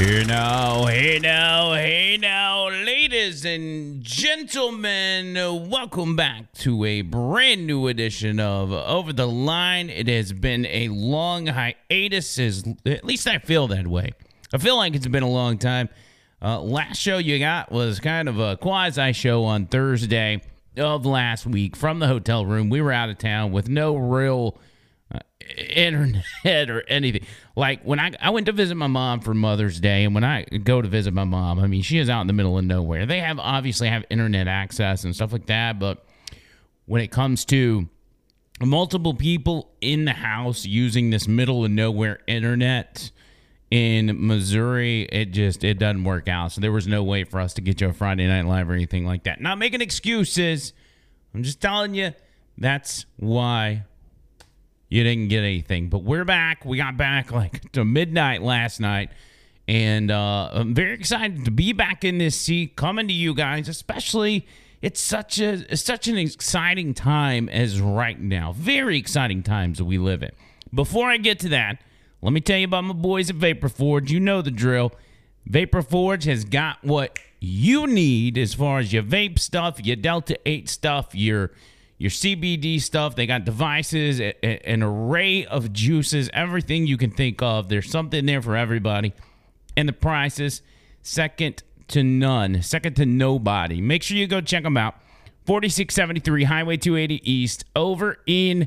Hey now, hey now, hey now, ladies and gentlemen, welcome back to a brand new edition of Over the Line. It has been a long hiatus, as, at least I feel that way. I feel like it's been a long time. Uh, last show you got was kind of a quasi show on Thursday of last week from the hotel room. We were out of town with no real internet or anything. Like when I I went to visit my mom for Mother's Day, and when I go to visit my mom, I mean she is out in the middle of nowhere. They have obviously have internet access and stuff like that, but when it comes to multiple people in the house using this middle of nowhere internet in Missouri, it just it doesn't work out. So there was no way for us to get you a Friday night live or anything like that. Not making excuses. I'm just telling you that's why you didn't get anything. But we're back. We got back like to midnight last night. And uh, I'm very excited to be back in this seat, coming to you guys, especially it's such a it's such an exciting time as right now. Very exciting times that we live in. Before I get to that, let me tell you about my boys at Vapor Forge. You know the drill. Vapor Forge has got what you need as far as your vape stuff, your Delta 8 stuff, your your CBD stuff. They got devices, a, a, an array of juices, everything you can think of. There's something there for everybody. And the prices, second to none, second to nobody. Make sure you go check them out. 4673 Highway 280 East over in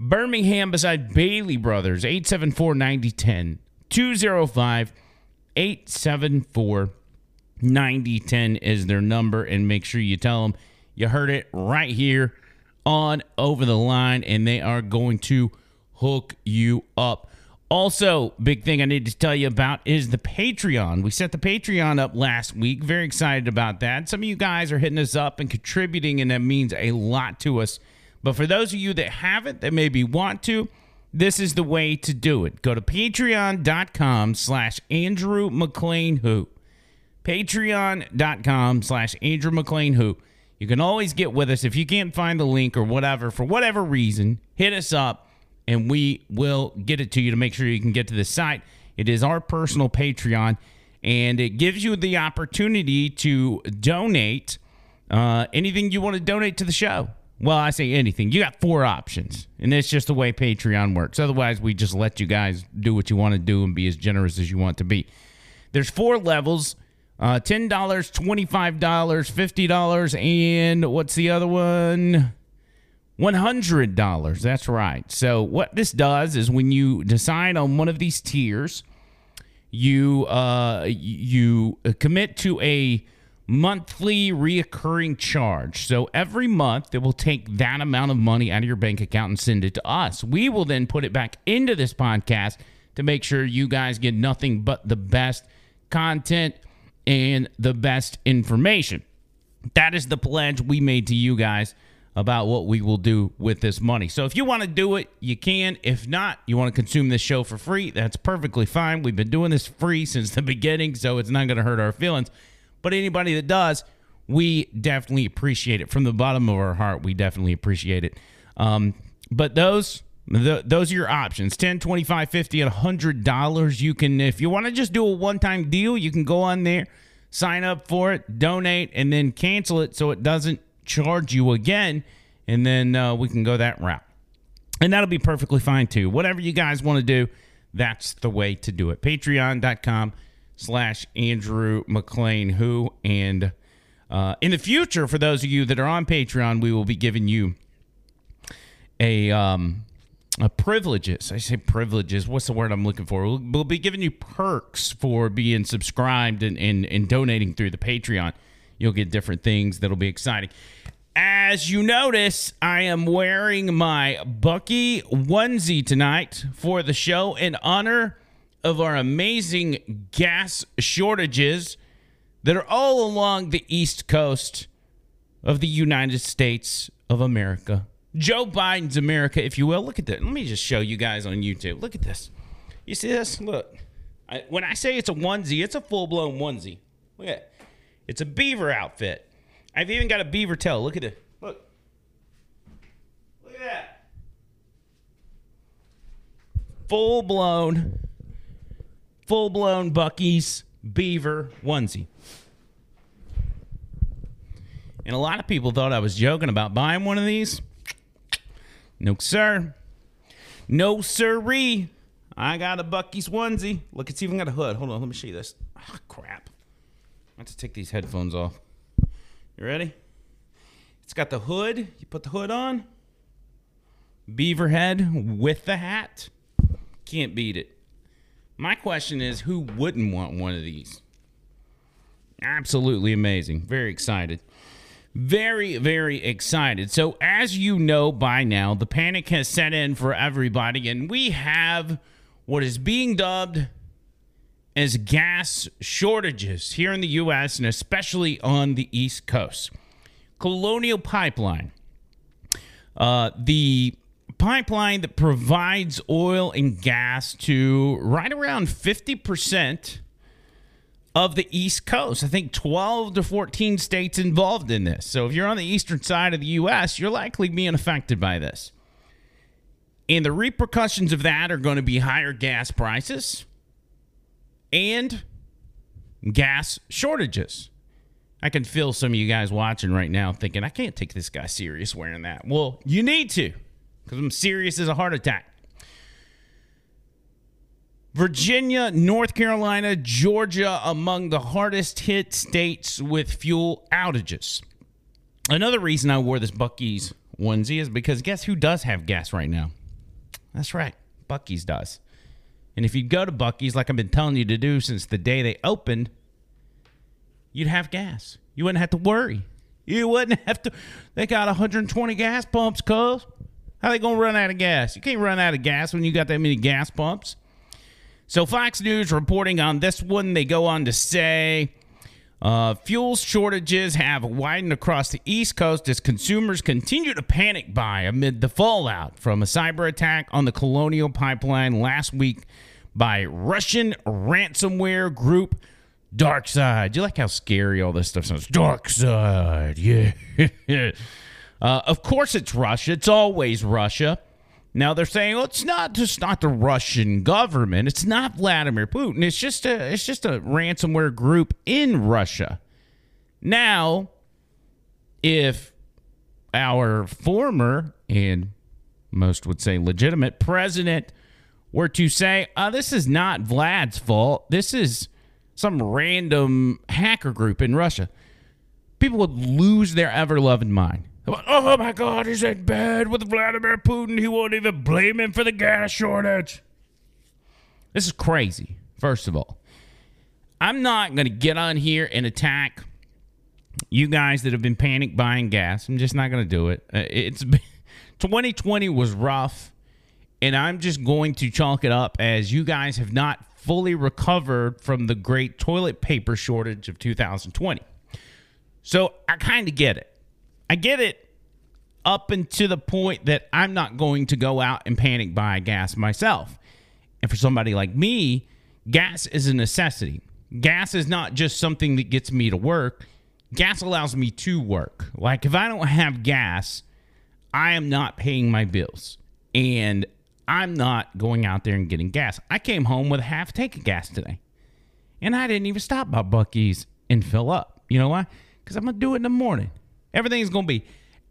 Birmingham beside Bailey Brothers, 874 9010. 205 874 9010 is their number. And make sure you tell them you heard it right here on Over the Line, and they are going to hook you up. Also, big thing I need to tell you about is the Patreon. We set the Patreon up last week. Very excited about that. Some of you guys are hitting us up and contributing, and that means a lot to us. But for those of you that haven't, that maybe want to, this is the way to do it. Go to patreon.com slash Andrew McLean Who. Patreon.com slash Andrew McLean Who. You can always get with us if you can't find the link or whatever for whatever reason. Hit us up and we will get it to you to make sure you can get to the site. It is our personal Patreon and it gives you the opportunity to donate uh, anything you want to donate to the show. Well, I say anything. You got four options, and it's just the way Patreon works. Otherwise, we just let you guys do what you want to do and be as generous as you want to be. There's four levels. Uh, $10, $25, $50, and what's the other one? $100. That's right. So, what this does is when you decide on one of these tiers, you uh, you commit to a monthly reoccurring charge. So every month it will take that amount of money out of your bank account and send it to us. We will then put it back into this podcast to make sure you guys get nothing but the best content and the best information. That is the pledge we made to you guys about what we will do with this money. So if you want to do it, you can. If not, you want to consume this show for free, that's perfectly fine. We've been doing this free since the beginning, so it's not going to hurt our feelings. But anybody that does, we definitely appreciate it from the bottom of our heart. We definitely appreciate it. Um, but those those are your options. 10 25 50 and 100 dollars you can if you want to just do a one-time deal you can go on there sign up for it donate and then cancel it so it doesn't charge you again and then uh, we can go that route. And that'll be perfectly fine too. Whatever you guys want to do that's the way to do it. Patreon.com slash andrew mclean who and uh, in the future for those of you that are on patreon we will be giving you a um uh, privileges. I say privileges. What's the word I'm looking for? We'll, we'll be giving you perks for being subscribed and, and, and donating through the Patreon. You'll get different things that'll be exciting. As you notice, I am wearing my Buc-ee onesie tonight for the show in honor of our amazing gas shortages that are all along the East Coast of the United States of America. Joe Biden's America, if you will. Look at that. Let me just show you guys on YouTube. Look at this. You see this? Look. I, when I say it's a onesie, it's a full blown onesie. Look at it. It's a beaver outfit. I've even got a beaver tail. Look at it. Look. Look at that. Full blown, full blown Buc-ee's beaver onesie. And a lot of people thought I was joking about buying one of these. No, sir. No, sirree. I got a Buc-ee's onesie. Look, it's even got a hood. Hold on, let me show you this. Oh, crap. I have to take these headphones off. You ready? It's got the hood. You put the hood on. Beaver head with the hat. Can't beat it. My question is who wouldn't want one of these? Absolutely amazing. Very excited. Very, very excited. So, as you know by now, the panic has set in for everybody, and we have what is being dubbed as gas shortages here in the U.S. and especially on the East Coast. Colonial Pipeline, uh, the pipeline that provides oil and gas to right around 50% of the East Coast. I think 12 to 14 states involved in this. So if you're on the eastern side of the U.S., you're likely being affected by this. And the repercussions of that are going to be higher gas prices and gas shortages. I can feel some of you guys watching right now thinking, I can't take this guy serious wearing that. Well, you need to because I'm serious as a heart attack. Virginia, North Carolina, Georgia among the hardest hit states with fuel outages. Another reason I wore this Buc-ee's onesie is because guess who does have gas right now? That's right, Buc-ee's does. And if you go to Buc-ee's, like I've been telling you to do since the day they opened, you'd have gas. You wouldn't have to worry. You wouldn't have to. They got 120 gas pumps, cuz. How they gonna run out of gas? You can't run out of gas when you got that many gas pumps. So Fox News reporting on this one, they go on to say uh, fuel shortages have widened across the East Coast as consumers continue to panic buy amid the fallout from a cyber attack on the Colonial Pipeline last week by Russian ransomware group DarkSide. You like how scary all this stuff sounds? DarkSide, yeah. uh, of course, it's Russia. It's always Russia. Now they're saying, well, it's not just not the Russian government. It's not Vladimir Putin. It's just a it's just a ransomware group in Russia. Now, if our former and most would say legitimate president were to say, oh, this is not Vlad's fault. This is some random hacker group in Russia. People would lose their ever loving mind. Oh my God, he's in bed with Vladimir Putin. He won't even blame him for the gas shortage. This is crazy, first of all. I'm not going to get on here and attack you guys that have been panic buying gas. I'm just not going to do it. Uh, it's 2020 was rough, and I'm just going to chalk it up as you guys have not fully recovered from the great toilet paper shortage of 2020. So I kind of get it. I get it up until the point that I'm not going to go out and panic buy gas myself. And for somebody like me, gas is a necessity. Gas is not just something that gets me to work. Gas allows me to work. Like if I don't have gas, I am not paying my bills. And I'm not going out there and getting gas. I came home with a half tank of gas today. And I didn't even stop by Buc-ee's and fill up. You know why? Because I'm going to do it in the morning. Everything's going to be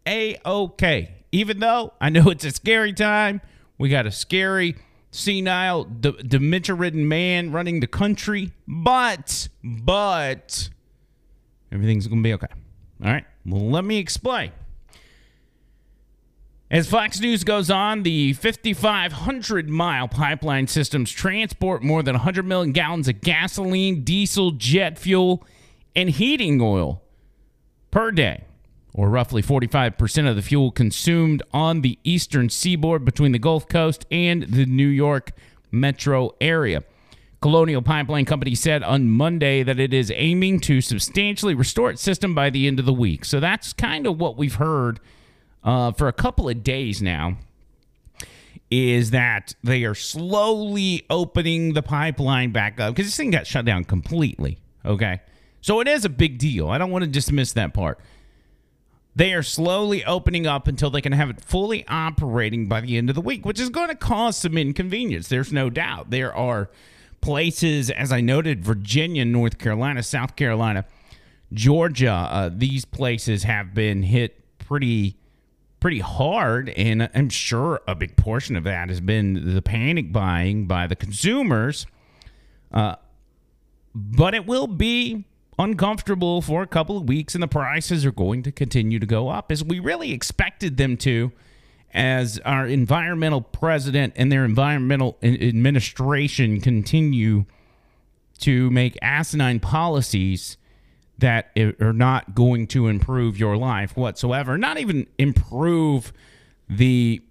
a okay. Even though I know it's a scary time, we got a scary, senile, dementia ridden man running the country, but, but, everything's going to be okay. All right. Well, let me explain. As Fox News goes on, the 5,500 mile pipeline systems transport more than 100 million gallons of gasoline, diesel, jet fuel, and heating oil per day or roughly 45% of the fuel consumed on the eastern seaboard between the Gulf Coast and the New York metro area. Colonial Pipeline Company said on Monday that it is aiming to substantially restore its system by the end of the week. So that's kind of what we've heard uh, for a couple of days now. Is that they are slowly opening the pipeline back up because this thing got shut down completely. Okay. So it is a big deal. I don't want to dismiss that part. They are slowly opening up until they can have it fully operating by the end of the week, which is going to cause some inconvenience. There's no doubt. There are places, as I noted, Virginia, North Carolina, South Carolina, Georgia, uh, these places have been hit pretty pretty hard and i'm sure a big portion of that has been the panic buying by the consumers uh, but it will be uncomfortable for a couple of weeks and the prices are going to continue to go up as we really expected them to as our environmental president and their environmental administration continue to make asinine policies that are not going to improve your life whatsoever. Not even improve the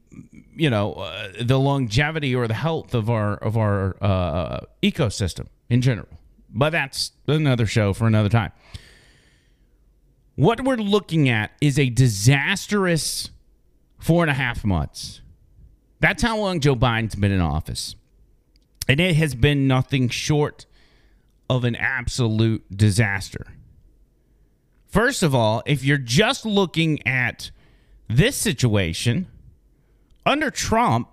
you know uh, the longevity or the health of our of our uh, ecosystem in general. But that's another show for another time. What we're looking at is a disastrous four and a half months. That's how long Joe Biden's been in office. And it has been nothing short of an absolute disaster. First of all, if you're just looking at this situation, under Trump,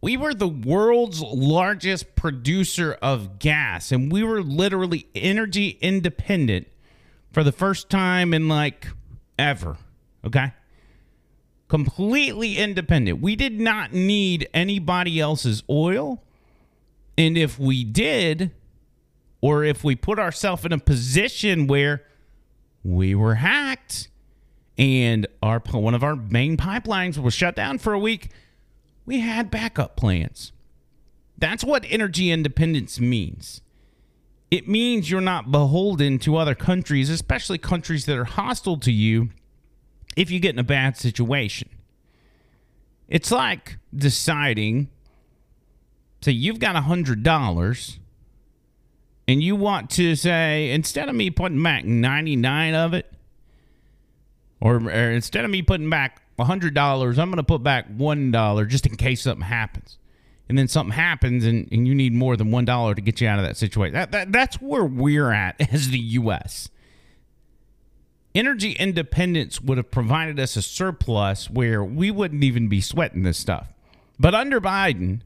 we were the world's largest producer of gas, and we were literally energy independent for the first time in like ever. Okay? Completely independent. We did not need anybody else's oil. And if we did, or if we put ourselves in a position where we were hacked and our one of our main pipelines was shut down for a week, we had backup plans. That's what energy independence means. It means you're not beholden to other countries, especially countries that are hostile to you, if you get in a bad situation. It's like deciding, say, you've got a $100 and you want to say instead of me putting back 99 of it or, or instead of me putting back $100 i'm going to put back $1 just in case something happens. And then something happens and, and you need more than $1 to get you out of that situation. That, that, that's where we're at as the us energy independence would have provided us a surplus where we wouldn't even be sweating this stuff. But under biden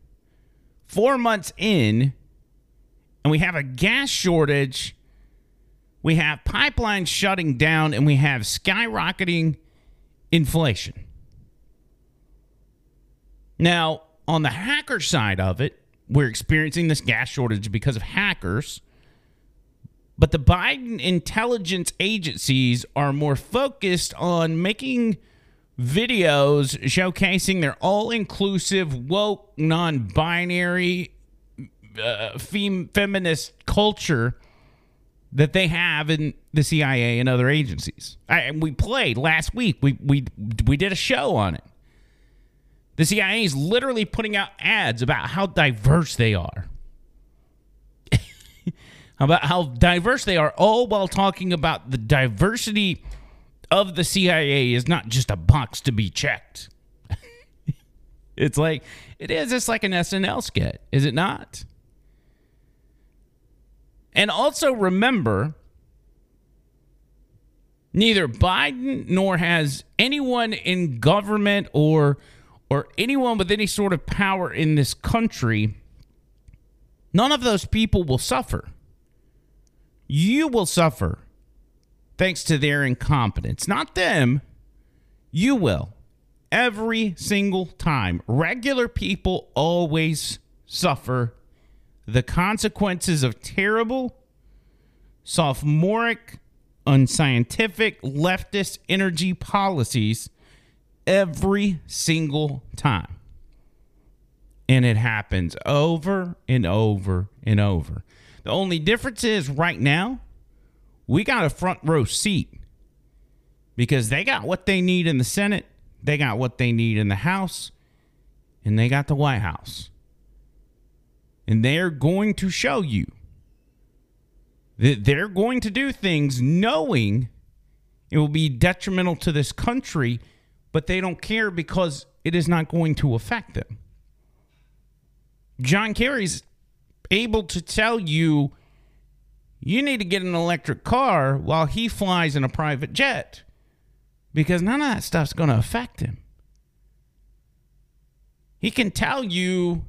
four months in and we have a gas shortage, we have pipelines shutting down, and we have skyrocketing inflation. Now, on the hacker side of it, we're experiencing this gas shortage because of hackers. But the Biden intelligence agencies are more focused on making videos showcasing their all inclusive, woke, non binary uh, fem- feminist culture that they have in the CIA and other agencies. I, we played last week. We we we did a show on it. The CIA is literally putting out ads about how diverse they are. about how diverse they are, all while talking about the diversity of the CIA is not just a box to be checked. it's like it is. It's like an SNL skit, is it not? And also remember, neither Biden nor has anyone in government or or anyone with any sort of power in this country none of those people will suffer. You will suffer thanks to their incompetence. Not them. You will. Every single time. Regular people always suffer the consequences of terrible, sophomoric, unscientific, leftist energy policies every single time. And it happens over and over and over. The only difference is right now, we got a front row seat because they got what they need in the Senate, they got what they need in the House, and they got the White House. And they're going to show you that they're going to do things knowing it will be detrimental to this country, but they don't care because it is not going to affect them. John Kerry's able to tell you you need to get an electric car while he flies in a private jet because none of that stuff's going to affect him. He can tell you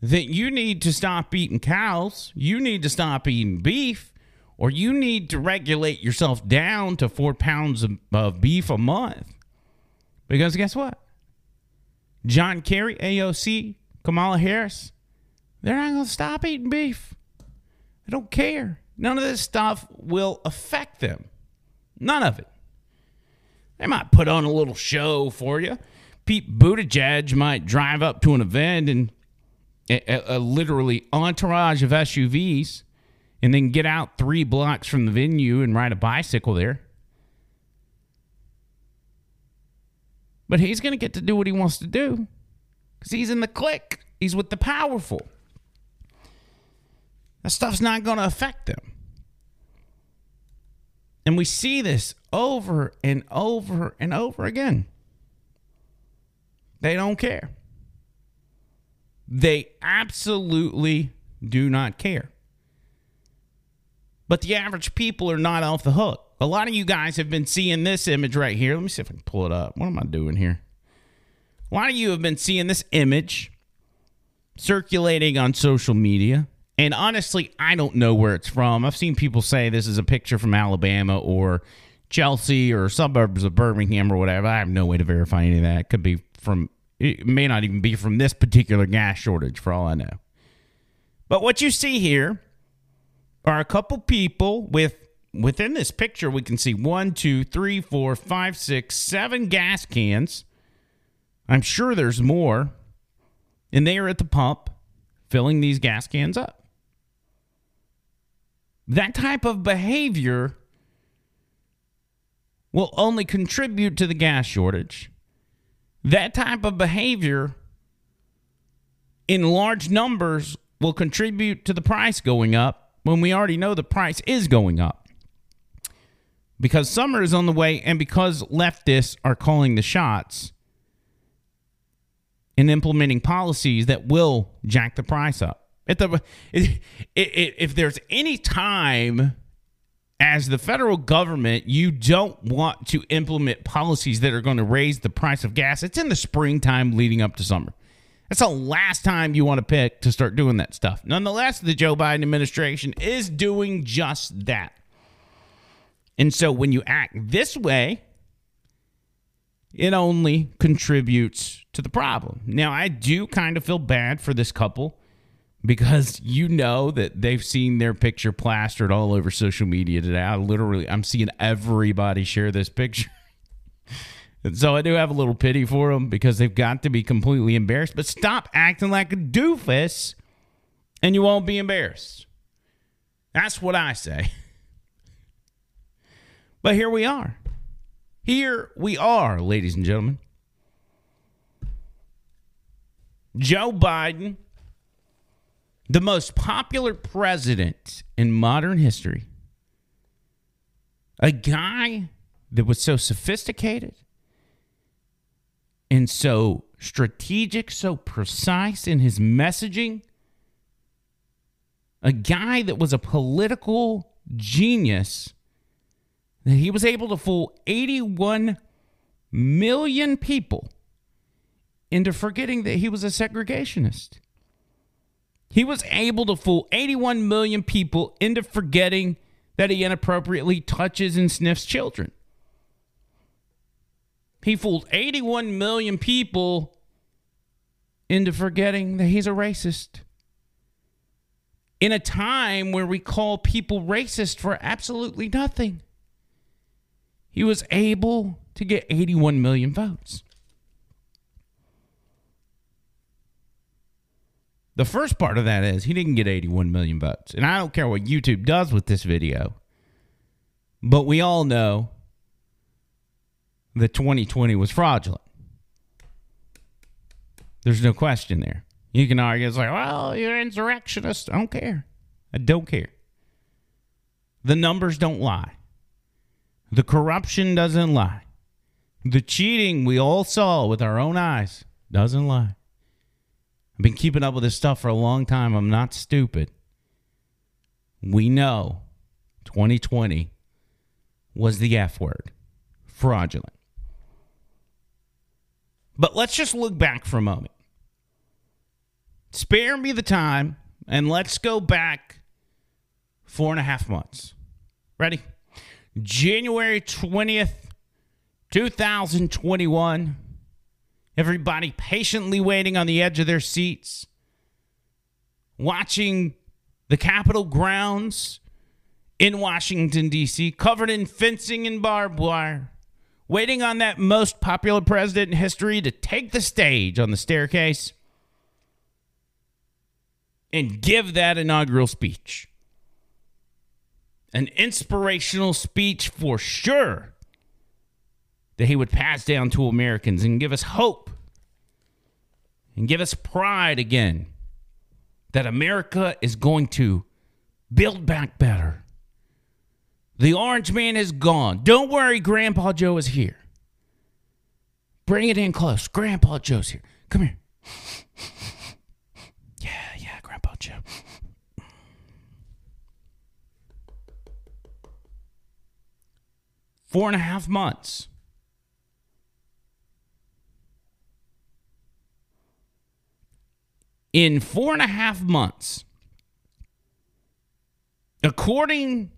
that you need to stop eating cows, you need to stop eating beef, or you need to regulate yourself down to four pounds of, of beef a month. Because guess what? John Kerry, AOC, Kamala Harris, they're not going to stop eating beef. They don't care. None of this stuff will affect them. None of it. They might put on a little show for you. Pete Buttigieg might drive up to an event and a, a, literally entourage of SUVs and then get out three blocks from the venue and ride a bicycle there. But he's going to get to do what he wants to do because he's in the clique, he's with the powerful. That stuff's not going to affect them. And we see this over and over and over again. They don't care. They absolutely do not care. But the average people are not off the hook. A lot of you guys have been seeing this image right here. Let me see if I can pull it up. What am I doing here? A lot of you have been seeing this image circulating on social media. And honestly, I don't know where it's from. I've seen people say this is a picture from Alabama or Chelsea or suburbs of Birmingham or whatever. I have no way to verify any of that. It could be from, it may not even be from this particular gas shortage for all I know. But what you see here are a couple people with, within this picture, we can see one, two, three, four, five, six, seven gas cans. I'm sure there's more. And they are at the pump filling these gas cans up. That type of behavior will only contribute to the gas shortage. That type of behavior in large numbers will contribute to the price going up when we already know the price is going up. Because summer is on the way, and because leftists are calling the shots and implementing policies that will jack the price up. If, the, if, if there's any time as the federal government you don't want to implement policies that are going to raise the price of gas, it's in the springtime leading up to summer. That's the last time you want to pick to start doing that stuff. Nonetheless, the Joe Biden administration is doing just that. And so when you act this way, it only contributes to the problem. Now, I do kind of feel bad for this couple because you know that they've seen their picture plastered all over social media today. I literally, I'm seeing everybody share this picture. and so I do have a little pity for them because they've got to be completely embarrassed. But stop acting like a doofus and you won't be embarrassed. That's what I say. But here we are. Here we are, ladies and gentlemen. Joe Biden the most popular president in modern history, a guy that was so sophisticated and so strategic, so precise in his messaging, a guy that was a political genius, he was able to fool 81 million people into forgetting that he was a segregationist. He was able to fool 81 million people into forgetting that he inappropriately touches and sniffs children. He fooled 81 million people into forgetting that he's a racist. In a time where we call people racist for absolutely nothing, he was able to get 81 million votes. The first part of that is he didn't get 81 million votes. And I don't care what YouTube does with this video, but we all know that 2020 was fraudulent. There's no question there. You can argue, it's like, well, you're insurrectionist. I don't care. I don't care. The numbers don't lie. The corruption doesn't lie. The cheating we all saw with our own eyes doesn't lie. I've been keeping up with this stuff for a long time. I'm not stupid. We know 2020 was the F word fraudulent. But let's just look back for a moment. spare me the time and let's go back four and a half months. Ready? January 20th, 2021. Everybody patiently waiting on the edge of their seats, watching the Capitol grounds in Washington, D.C., covered in fencing and barbed wire, waiting on that most popular president in history to take the stage on the staircase and give that inaugural speech. An inspirational speech for sure that he would pass down to Americans and give us hope and give us pride again that America is going to build back better. The orange man is gone. Don't worry, Grandpa Joe is here. Bring it in close. Grandpa Joe's here. Come here. Yeah, yeah, Grandpa Joe. Four and a half months. In four and a half months, according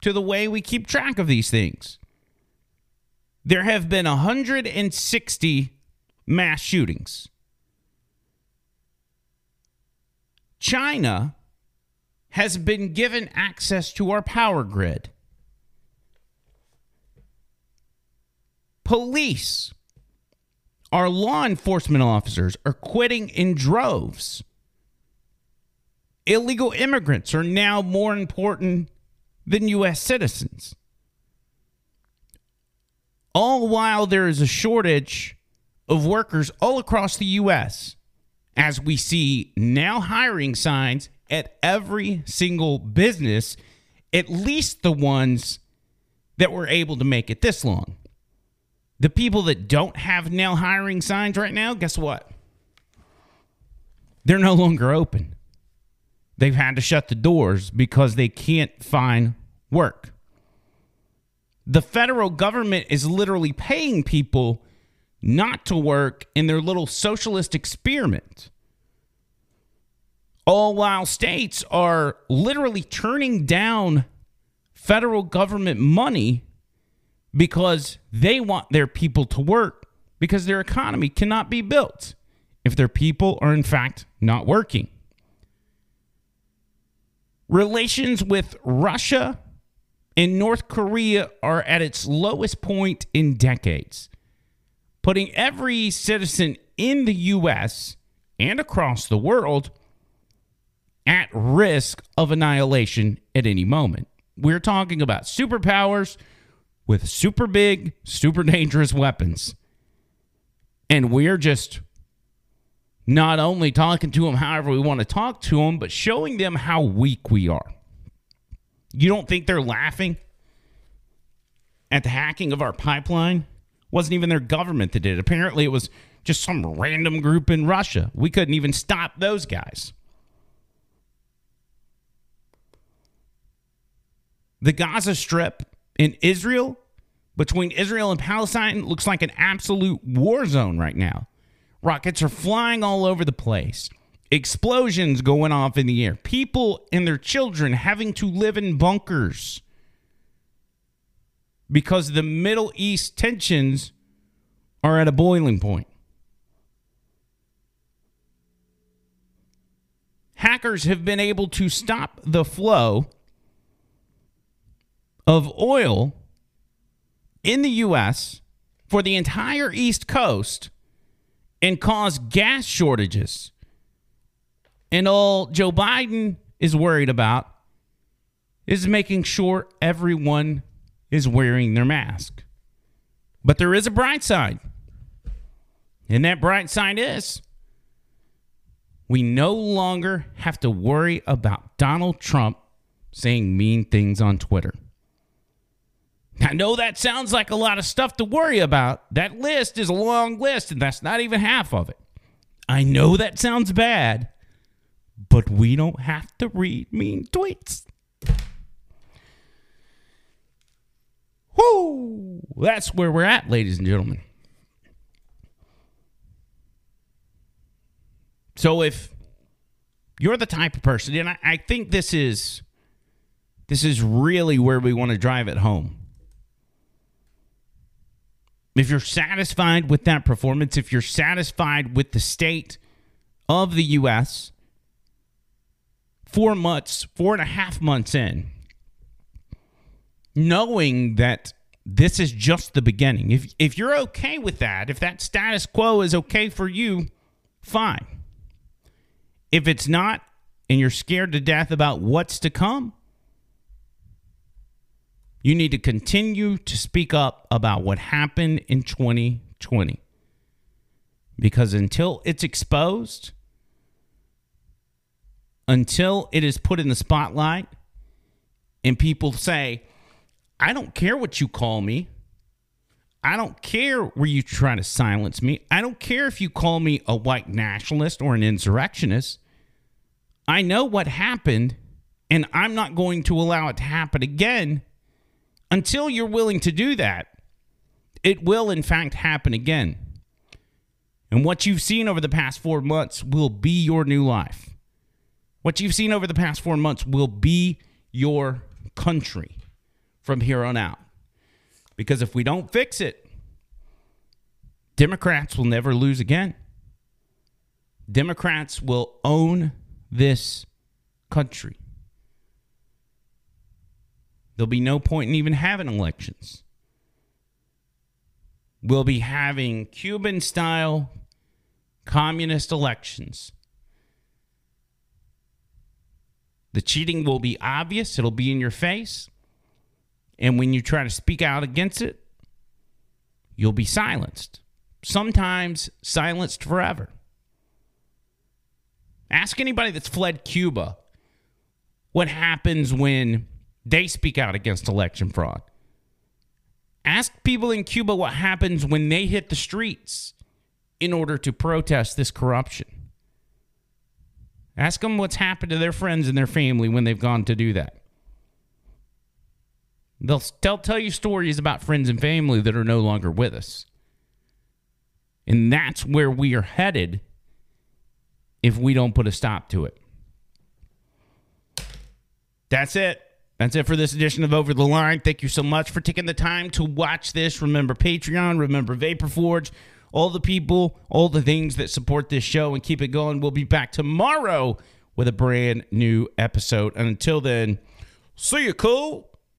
to the way we keep track of these things, there have been 160 mass shootings. China has been given access to our power grid. Police, our law enforcement officers are quitting in droves. Illegal immigrants are now more important than U.S. citizens. All while there is a shortage of workers all across the U.S., as we see now hiring signs at every single business, at least the ones that were able to make it this long. The people that don't have nail hiring signs right now, guess what? They're no longer open. They've had to shut the doors because they can't find work. The federal government is literally paying people not to work in their little socialist experiment. All while states are literally turning down federal government money because they want their people to work because their economy cannot be built if their people are, in fact, not working. Relations with Russia and North Korea are at its lowest point in decades, putting every citizen in the U.S. and across the world at risk of annihilation at any moment. We're talking about superpowers with super big, super dangerous weapons. And we're just not only talking to them however we want to talk to them, but showing them how weak we are. You don't think they're laughing at the hacking of our pipeline? Wasn't even their government that did it. Apparently, it was just some random group in Russia. We couldn't even stop those guys. The Gaza Strip in Israel, between Israel and Palestine, looks like an absolute war zone right now. Rockets are flying all over the place, explosions going off in the air, people and their children having to live in bunkers because the Middle East tensions are at a boiling point. Hackers have been able to stop the flow of oil in the U.S. for the entire East Coast and cause gas shortages. And all Joe Biden is worried about is making sure everyone is wearing their mask. But there is a bright side. And that bright side is we no longer have to worry about Donald Trump saying mean things on Twitter. I know that sounds like a lot of stuff to worry about. That list is a long list, and that's not even half of it. I know that sounds bad, but we don't have to read mean tweets. Whoo! That's where we're at, ladies and gentlemen. So if you're the type of person, and I, I think this is this is really where we want to drive it home. If you're satisfied with that performance, if you're satisfied with the state of the U.S., four months, four and a half months in, knowing that this is just the beginning. If if you're okay with that, if that status quo is okay for you, fine. If it's not and you're scared to death about what's to come, you need to continue to speak up about what happened in 2020. Because until it's exposed, until it is put in the spotlight, and people say, I don't care what you call me. I don't care where you try to silence me. I don't care if you call me a white nationalist or an insurrectionist. I know what happened, and I'm not going to allow it to happen again until you're willing to do that, it will in fact happen again. And what you've seen over the past four months will be your new life. What you've seen over the past four months will be your country from here on out. Because if we don't fix it, Democrats will never lose again. Democrats will own this country. There'll be no point in even having elections. We'll be having Cuban style communist elections. The cheating will be obvious, it'll be in your face. And when you try to speak out against it, you'll be silenced. Sometimes silenced forever. Ask anybody that's fled Cuba what happens when they speak out against election fraud. Ask people in Cuba what happens when they hit the streets in order to protest this corruption. Ask them what's happened to their friends and their family when they've gone to do that. They'll tell, tell you stories about friends and family that are no longer with us. And that's where we are headed if we don't put a stop to it. That's it. That's it for this edition of Over the Line. Thank you so much for taking the time to watch this. Remember Patreon, remember Vaporforge, all the people, all the things that support this show and keep it going. We'll be back tomorrow with a brand new episode. And until then, see you cool.